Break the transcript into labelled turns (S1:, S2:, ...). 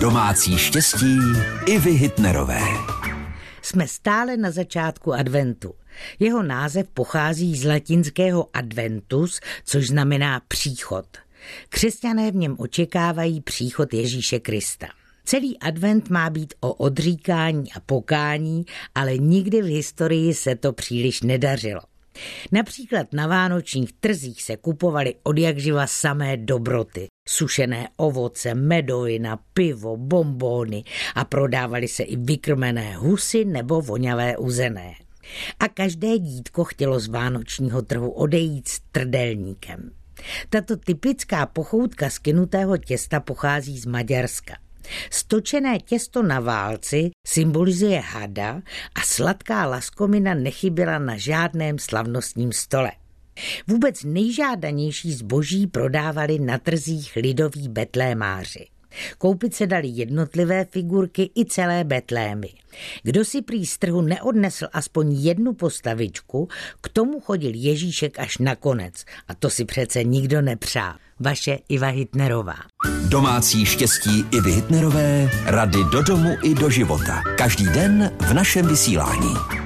S1: Domácí štěstí i vy Hitnerové.
S2: Jsme stále na začátku adventu. Jeho název pochází z latinského adventus, což znamená příchod. Křesťané v něm očekávají příchod Ježíše Krista. Celý advent má být o odříkání a pokání, ale nikdy v historii se to příliš nedařilo. Například na vánočních trzích se kupovaly od jakživa samé dobroty. Sušené ovoce, medovina, pivo, bombóny a prodávaly se i vykrmené husy nebo voňavé uzené. A každé dítko chtělo z vánočního trhu odejít s trdelníkem. Tato typická pochoutka z kynutého těsta pochází z Maďarska. Stočené těsto na válci symbolizuje hada a sladká laskomina nechyběla na žádném slavnostním stole. Vůbec nejžádanější zboží prodávali na trzích lidoví betlémáři. Koupit se dali jednotlivé figurky i celé betlémy. Kdo si prý z trhu neodnesl aspoň jednu postavičku, k tomu chodil Ježíšek až nakonec. A to si přece nikdo nepřál. Vaše Iva Hitnerová.
S1: Domácí štěstí i Hitnerové, rady do domu i do života. Každý den v našem vysílání.